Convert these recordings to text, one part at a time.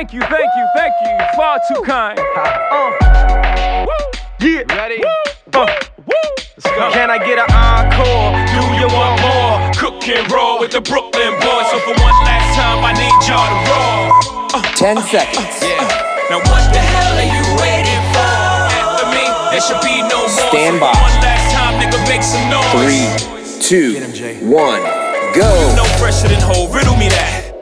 Thank you, thank you, thank you. Far too kind. Uh. Woo. Yeah. Ready? Uh. Woo. Let's go. Can I get an encore? Do you want more? Cook and roll with the Brooklyn boys. So for one last time, I need y'all to roll. Uh, 10 seconds. Yeah. now what the hell are you waiting for? After me, there should be no more. Stand so by. for one last time, nigga, make some noise. Three, two, him, one, go. No fresher than whole, riddle me that.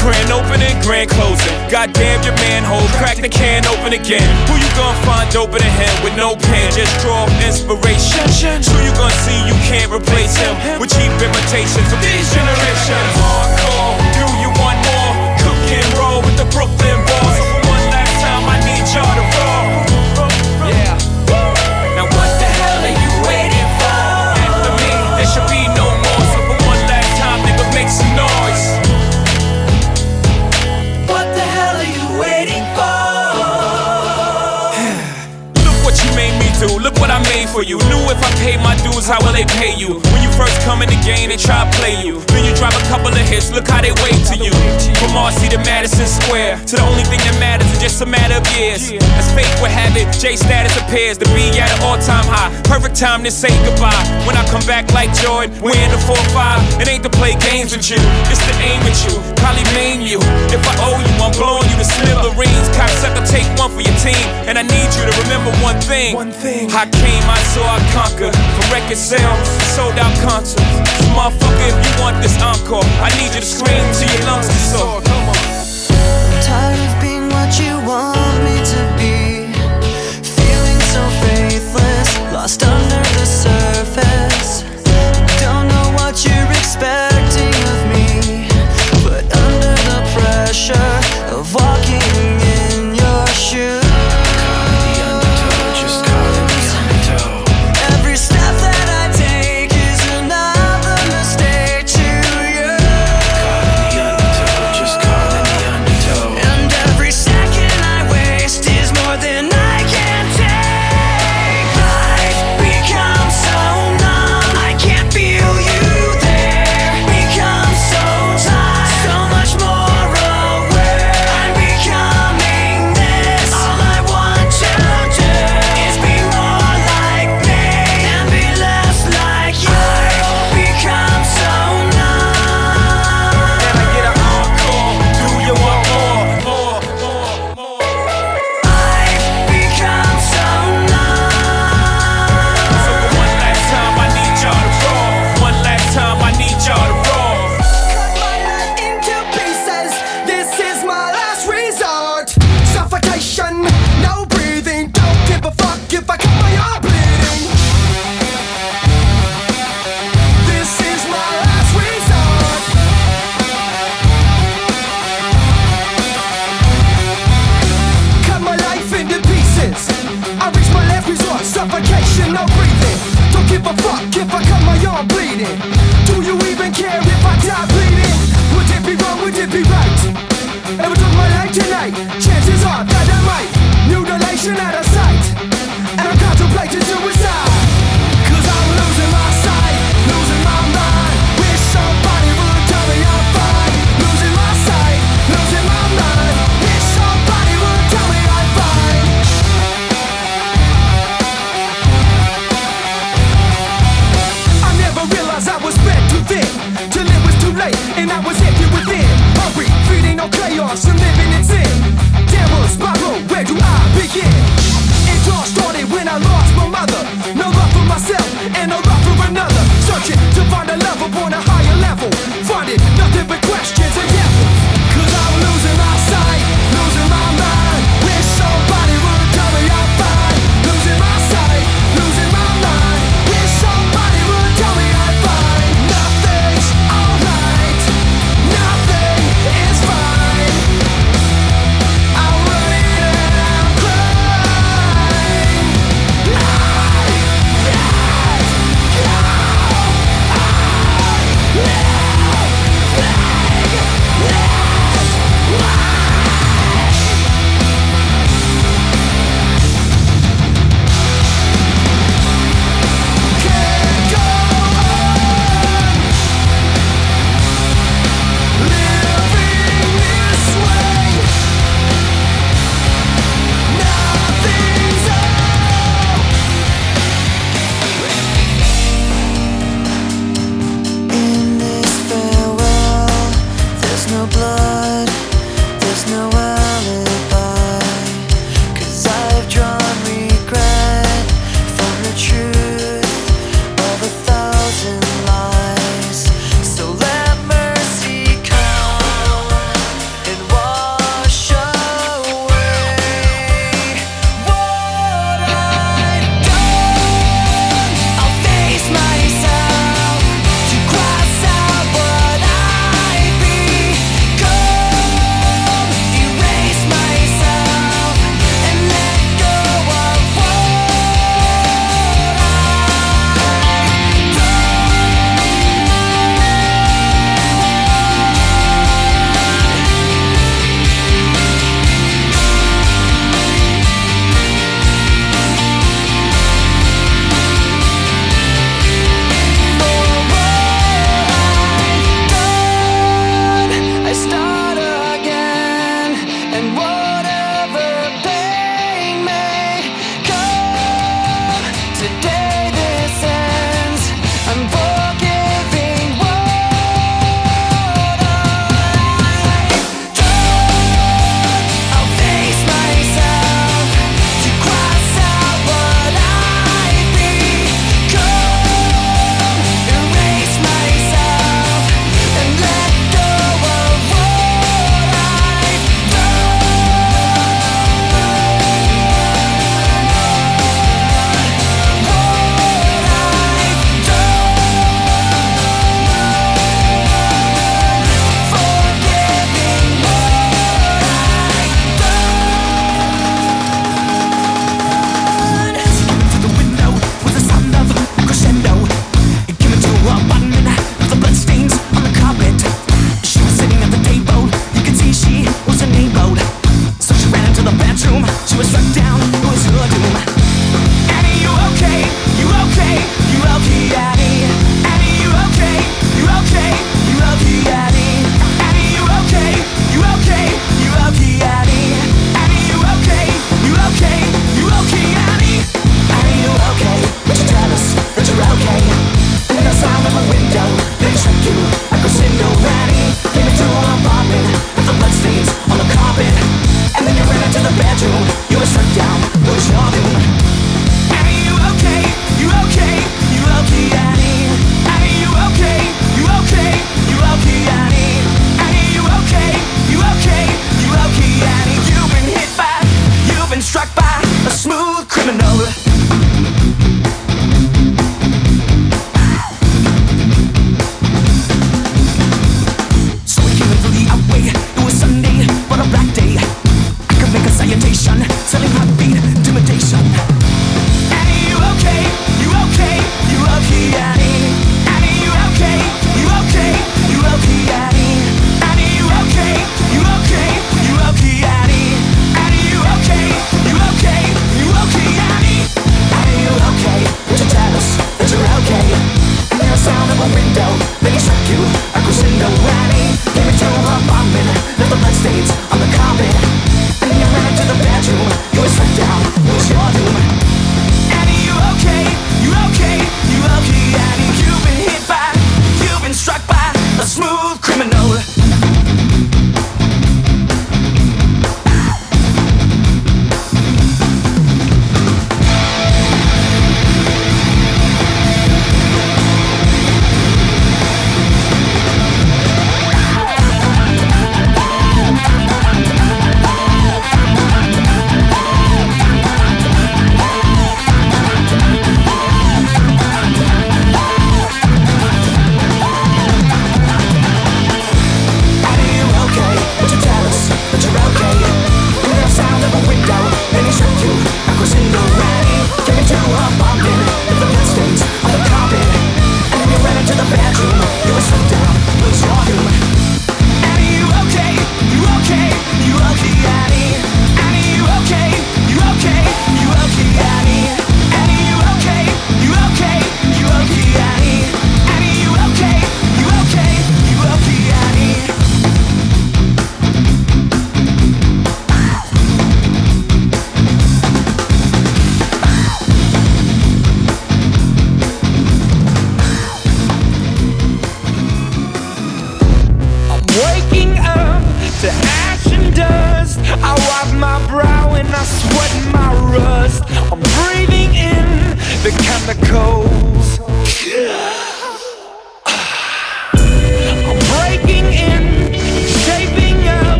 Grand opening, grand closing. Goddamn your manhole, crack the can open again. Who you gonna find open a hand with no pen? Just draw inspiration. Who you gonna see you can't replace him with cheap imitations of these generations? Hardcore, do you want more? Cook and roll with the Brooklyn boys. So one last time, I need y'all to I made for you. Knew if I paid my dues, how will they pay you? When you first come in the game, they try to play you. Then you drop a couple of hits, look how they wait to you. From Marcy to Madison Square, to the only thing that just a matter of years. As fate would have it, J status appears to be at an all time high. Perfect time to say goodbye. When I come back like Jordan, we're in the 4-5. It ain't to play games with you, it's to aim at you. Probably maim you. If I owe you, I'm blowing you to smithereens. Cocksucker, take one for your team. And I need you to remember one thing. One thing. I came, I saw, I conquer. From record sales, sold out concerts. So motherfucker, if you want this encore, I need you to scream till your lungs are sore. Come on. Tired of being what you want me to be. Feeling so faithless, lost under the surface. Oh.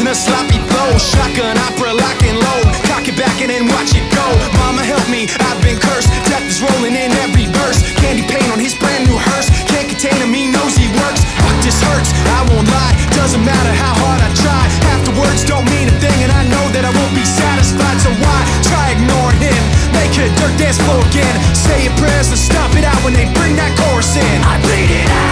In a sloppy blow. Shotgun opera lock and load. Cock it back and then watch it go. Mama help me, I've been cursed. Death is rolling in every verse. Candy paint on his brand new hearse. Can't contain him, he knows he works. Fuck this hurts, I won't lie. Doesn't matter how hard I try. Half the words don't mean a thing, and I know that I won't be satisfied. So why try ignoring him? Make a dirt dance floor again. Say your prayers and stop it out when they bring that chorus in. I bleed it out.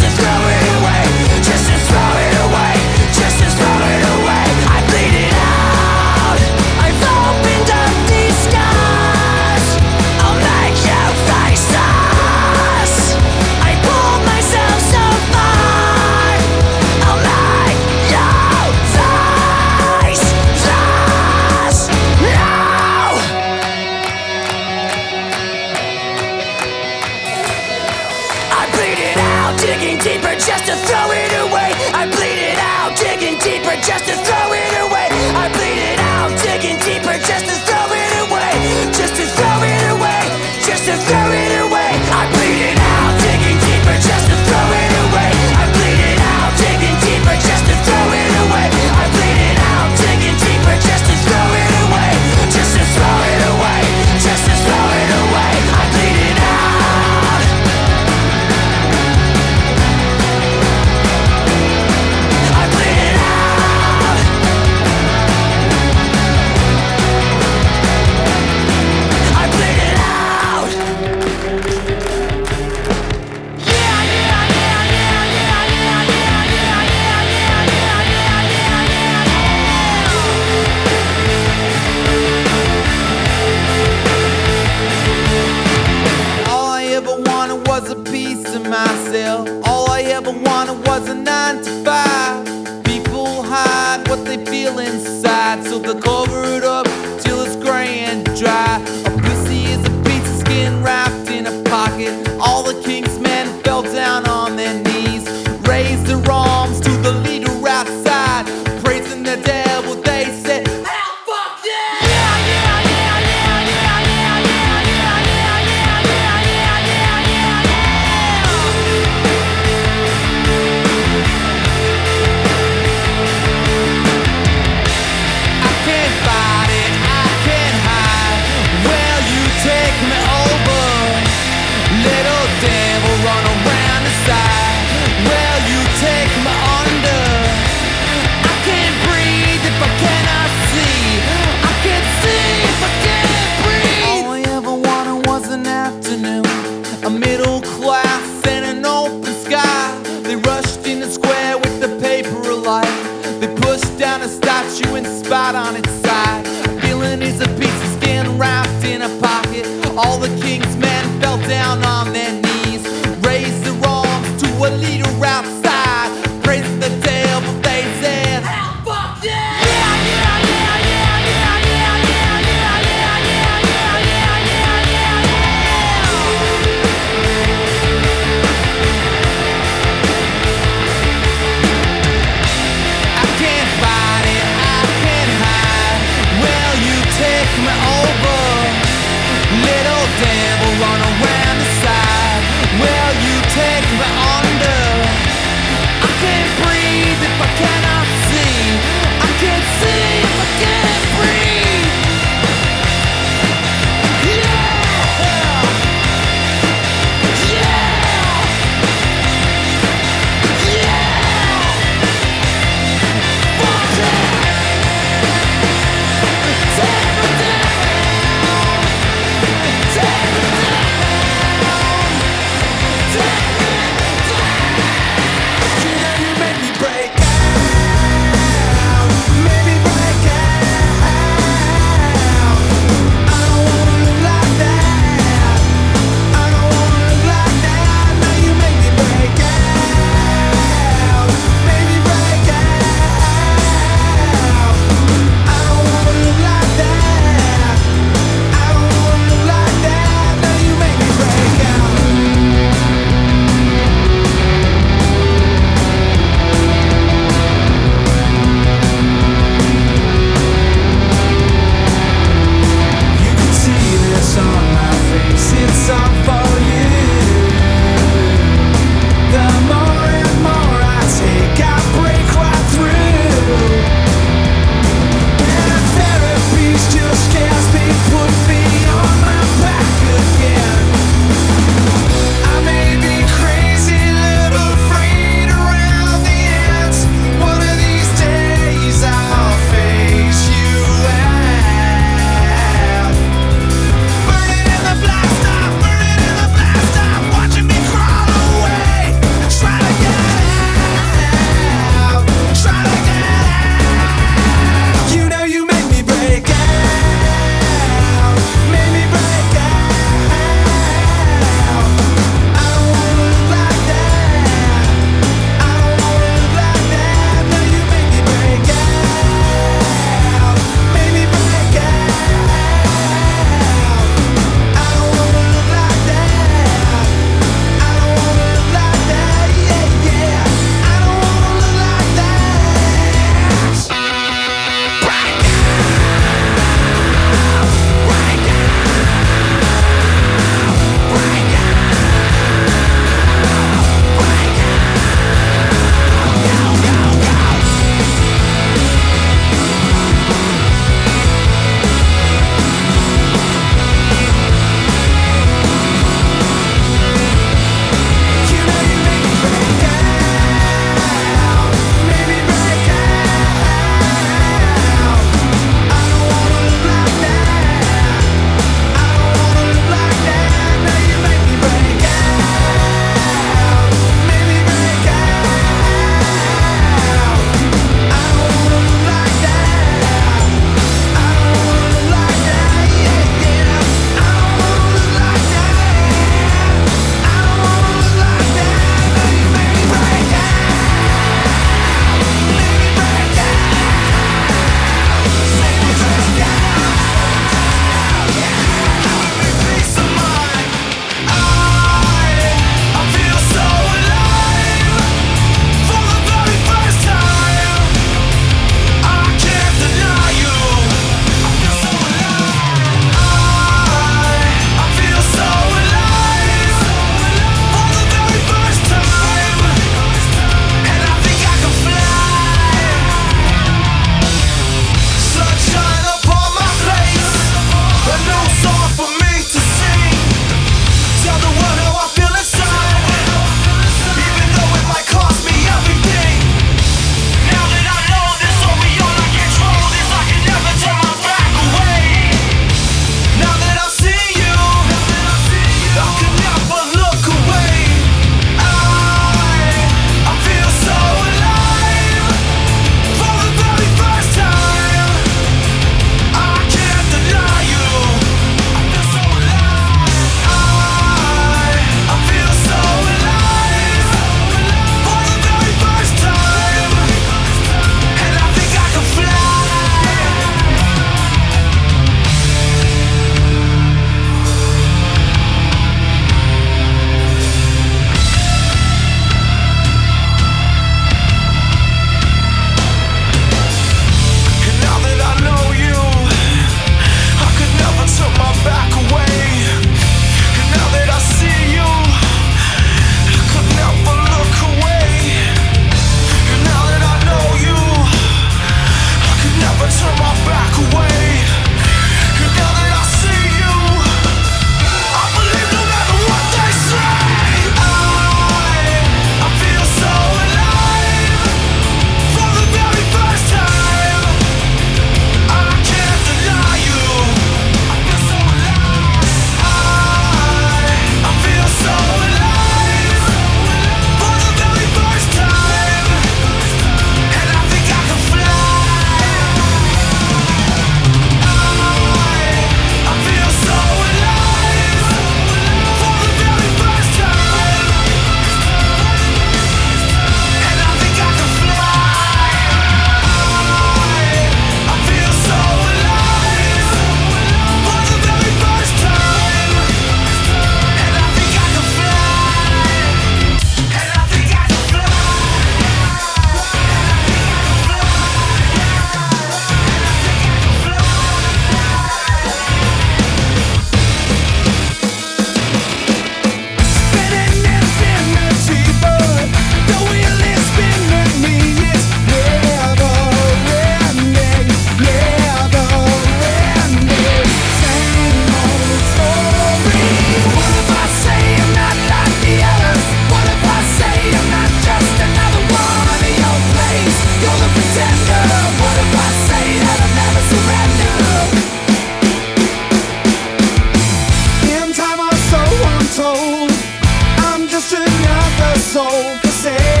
sou o que sei.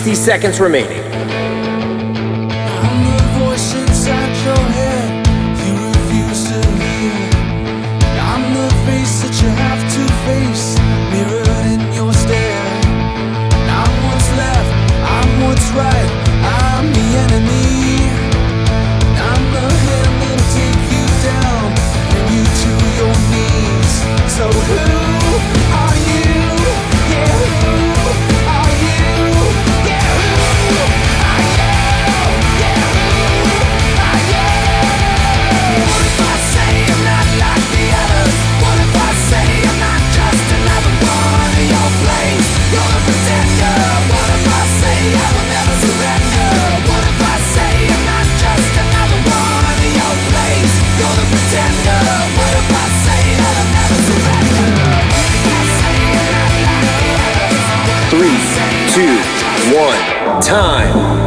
60 seconds remaining. Three, two, one, time.